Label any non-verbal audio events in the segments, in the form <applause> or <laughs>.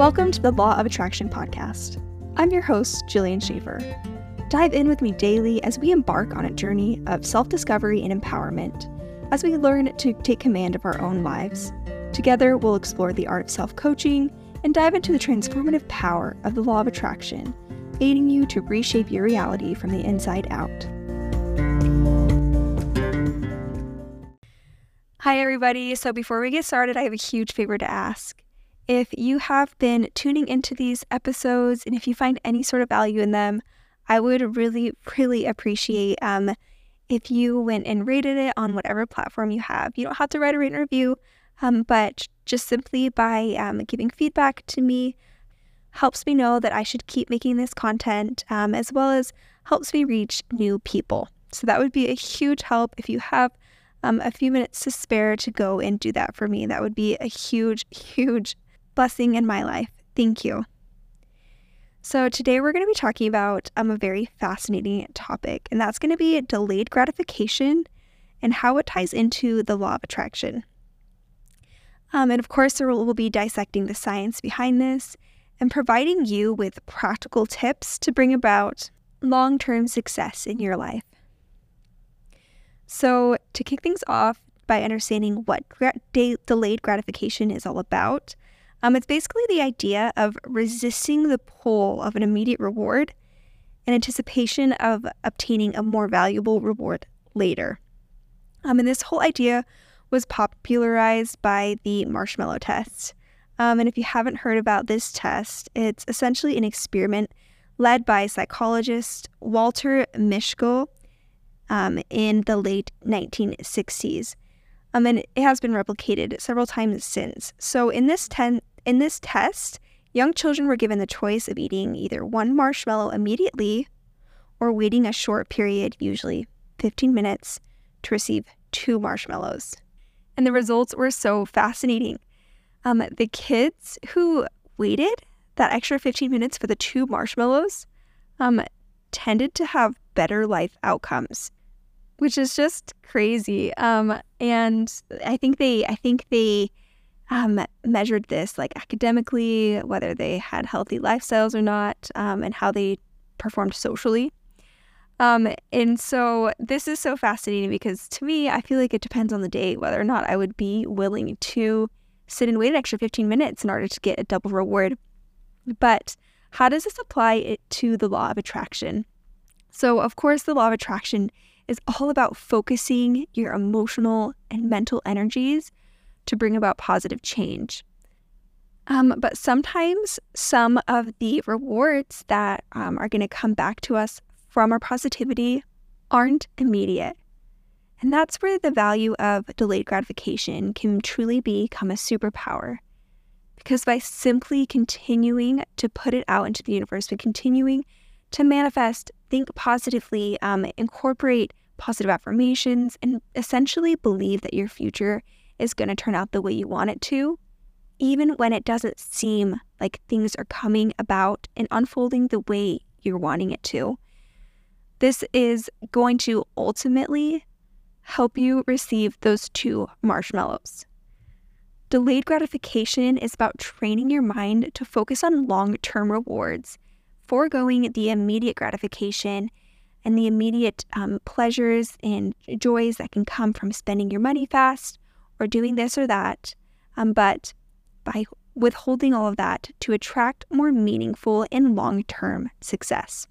Welcome to the Law of Attraction podcast. I'm your host, Jillian Schaefer. Dive in with me daily as we embark on a journey of self discovery and empowerment as we learn to take command of our own lives. Together, we'll explore the art of self coaching and dive into the transformative power of the law of attraction, aiding you to reshape your reality from the inside out. Hi, everybody. So, before we get started, I have a huge favor to ask. If you have been tuning into these episodes and if you find any sort of value in them, I would really, really appreciate um, if you went and rated it on whatever platform you have. You don't have to write a written review, um, but just simply by um, giving feedback to me helps me know that I should keep making this content, um, as well as helps me reach new people. So that would be a huge help if you have um, a few minutes to spare to go and do that for me. That would be a huge, huge blessing in my life. Thank you. So, today we're going to be talking about um, a very fascinating topic, and that's going to be delayed gratification and how it ties into the law of attraction. Um, and of course, we'll be dissecting the science behind this and providing you with practical tips to bring about long term success in your life. So, to kick things off by understanding what gra- de- delayed gratification is all about, um, it's basically the idea of resisting the pull of an immediate reward in anticipation of obtaining a more valuable reward later. Um, and this whole idea was popularized by the marshmallow test. Um, and if you haven't heard about this test, it's essentially an experiment led by psychologist Walter Mischel um, in the late 1960s. Um, and it has been replicated several times since. So in this ten- in this test, young children were given the choice of eating either one marshmallow immediately or waiting a short period, usually 15 minutes, to receive two marshmallows. And the results were so fascinating. Um, the kids who waited that extra 15 minutes for the two marshmallows um, tended to have better life outcomes, which is just crazy. Um, and I think they, I think they um, measured this like academically, whether they had healthy lifestyles or not, um, and how they performed socially. Um, and so this is so fascinating because to me, I feel like it depends on the day whether or not I would be willing to sit and wait an extra 15 minutes in order to get a double reward. But how does this apply it to the law of attraction? So, of course, the law of attraction is all about focusing your emotional and mental energies to bring about positive change. Um, but sometimes some of the rewards that um, are going to come back to us from our positivity aren't immediate. And that's where the value of delayed gratification can truly become a superpower. Because by simply continuing to put it out into the universe, by continuing to manifest, think positively, um, incorporate positive affirmations, and essentially believe that your future is going to turn out the way you want it to, even when it doesn't seem like things are coming about and unfolding the way you're wanting it to. This is going to ultimately help you receive those two marshmallows. Delayed gratification is about training your mind to focus on long term rewards, foregoing the immediate gratification and the immediate um, pleasures and joys that can come from spending your money fast or doing this or that, um, but by withholding all of that to attract more meaningful and long term success.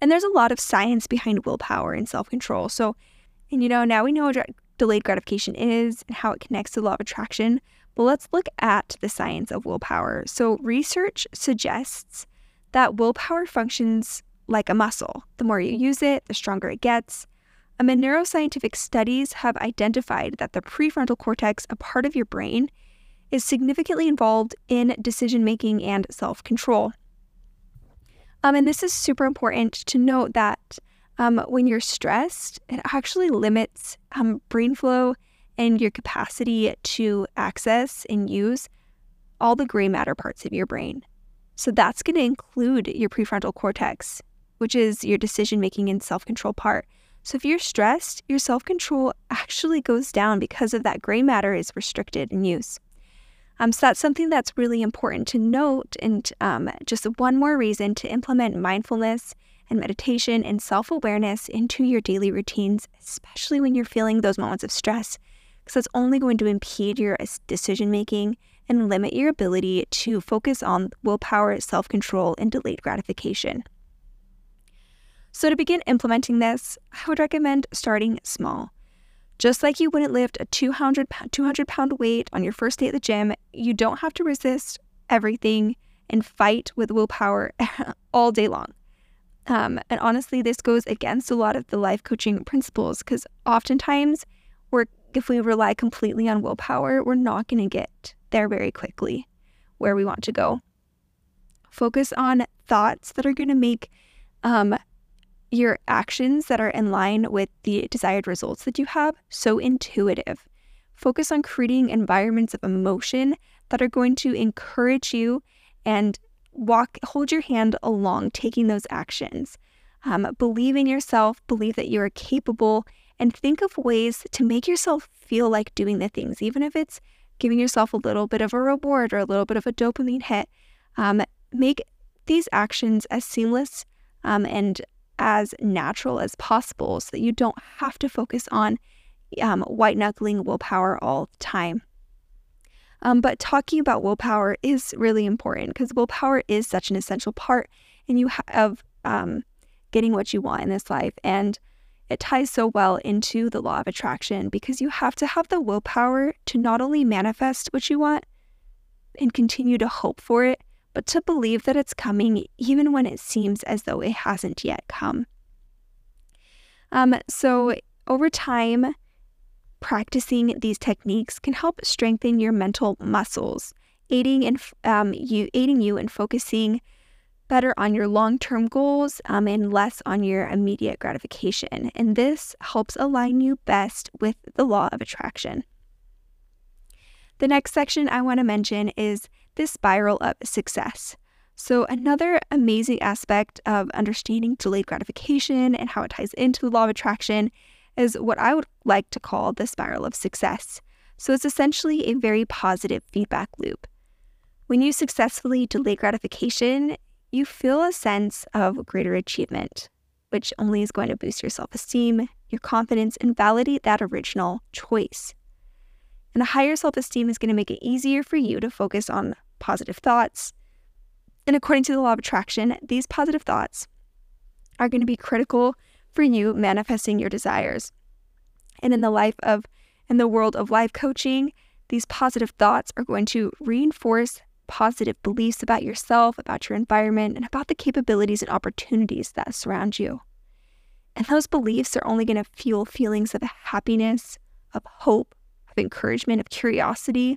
And there's a lot of science behind willpower and self control. So, and you know, now we know what delayed gratification is and how it connects to the law of attraction. But let's look at the science of willpower. So, research suggests that willpower functions like a muscle. The more you use it, the stronger it gets. And neuroscientific studies have identified that the prefrontal cortex, a part of your brain, is significantly involved in decision making and self control. Um, and this is super important to note that um, when you're stressed, it actually limits um, brain flow and your capacity to access and use all the gray matter parts of your brain. So that's going to include your prefrontal cortex, which is your decision making and self control part. So if you're stressed, your self control actually goes down because of that gray matter is restricted in use. Um, so that's something that's really important to note. And um, just one more reason to implement mindfulness and meditation and self awareness into your daily routines, especially when you're feeling those moments of stress, because that's only going to impede your decision making and limit your ability to focus on willpower, self control, and delayed gratification. So, to begin implementing this, I would recommend starting small. Just like you wouldn't lift a 200, 200 pound weight on your first day at the gym, you don't have to resist everything and fight with willpower <laughs> all day long. Um, and honestly, this goes against a lot of the life coaching principles because oftentimes, we're, if we rely completely on willpower, we're not going to get there very quickly where we want to go. Focus on thoughts that are going to make um, your actions that are in line with the desired results that you have so intuitive. Focus on creating environments of emotion that are going to encourage you and walk, hold your hand along taking those actions. Um, believe in yourself, believe that you are capable, and think of ways to make yourself feel like doing the things, even if it's giving yourself a little bit of a reward or a little bit of a dopamine hit. Um, make these actions as seamless um, and as natural as possible so that you don't have to focus on um, white knuckling willpower all the time. Um, but talking about willpower is really important because willpower is such an essential part and you ha- of um, getting what you want in this life. And it ties so well into the law of attraction because you have to have the willpower to not only manifest what you want and continue to hope for it, but to believe that it's coming even when it seems as though it hasn't yet come. Um, so, over time, practicing these techniques can help strengthen your mental muscles, aiding in um, you aiding you in focusing better on your long-term goals um, and less on your immediate gratification. And this helps align you best with the law of attraction. The next section I want to mention is this spiral of success. So, another amazing aspect of understanding delayed gratification and how it ties into the law of attraction is what I would like to call the spiral of success. So, it's essentially a very positive feedback loop. When you successfully delay gratification, you feel a sense of greater achievement, which only is going to boost your self esteem, your confidence, and validate that original choice. And a higher self esteem is going to make it easier for you to focus on positive thoughts. And according to the law of attraction, these positive thoughts are going to be critical for you manifesting your desires. And in the life of, in the world of life coaching, these positive thoughts are going to reinforce positive beliefs about yourself, about your environment, and about the capabilities and opportunities that surround you. And those beliefs are only going to fuel feelings of happiness, of hope, of encouragement, of curiosity.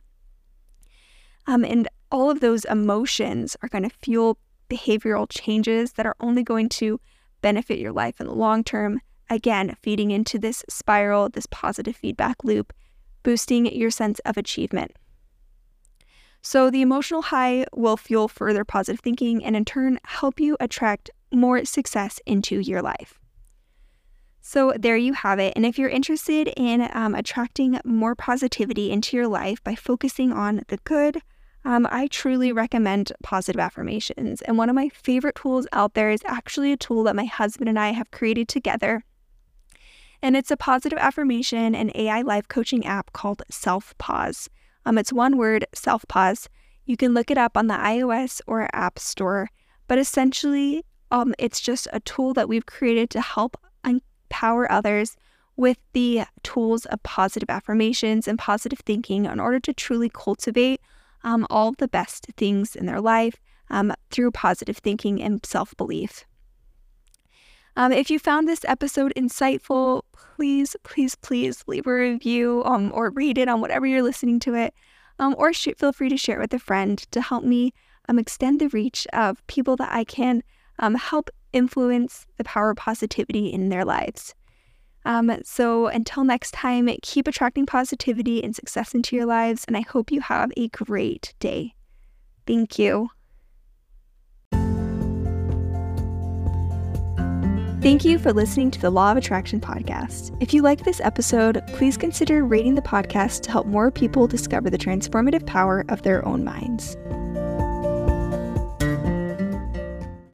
Um, and all of those emotions are going to fuel behavioral changes that are only going to benefit your life in the long term. Again, feeding into this spiral, this positive feedback loop, boosting your sense of achievement. So, the emotional high will fuel further positive thinking and, in turn, help you attract more success into your life. So, there you have it. And if you're interested in um, attracting more positivity into your life by focusing on the good, um, I truly recommend positive affirmations. And one of my favorite tools out there is actually a tool that my husband and I have created together. And it's a positive affirmation and AI life coaching app called Selfpause. Um, it's one word, Selfpause. You can look it up on the iOS or App Store. But essentially, um, it's just a tool that we've created to help empower others with the tools of positive affirmations and positive thinking in order to truly cultivate um, all the best things in their life um, through positive thinking and self belief. Um, if you found this episode insightful, please, please, please leave a review um, or read it on whatever you're listening to it, um, or feel free to share it with a friend to help me um, extend the reach of people that I can help influence the power of positivity in their lives. Um, so until next time, keep attracting positivity and success into your lives, and I hope you have a great day. Thank you. Thank you for listening to the Law of Attraction podcast. If you like this episode, please consider rating the podcast to help more people discover the transformative power of their own minds.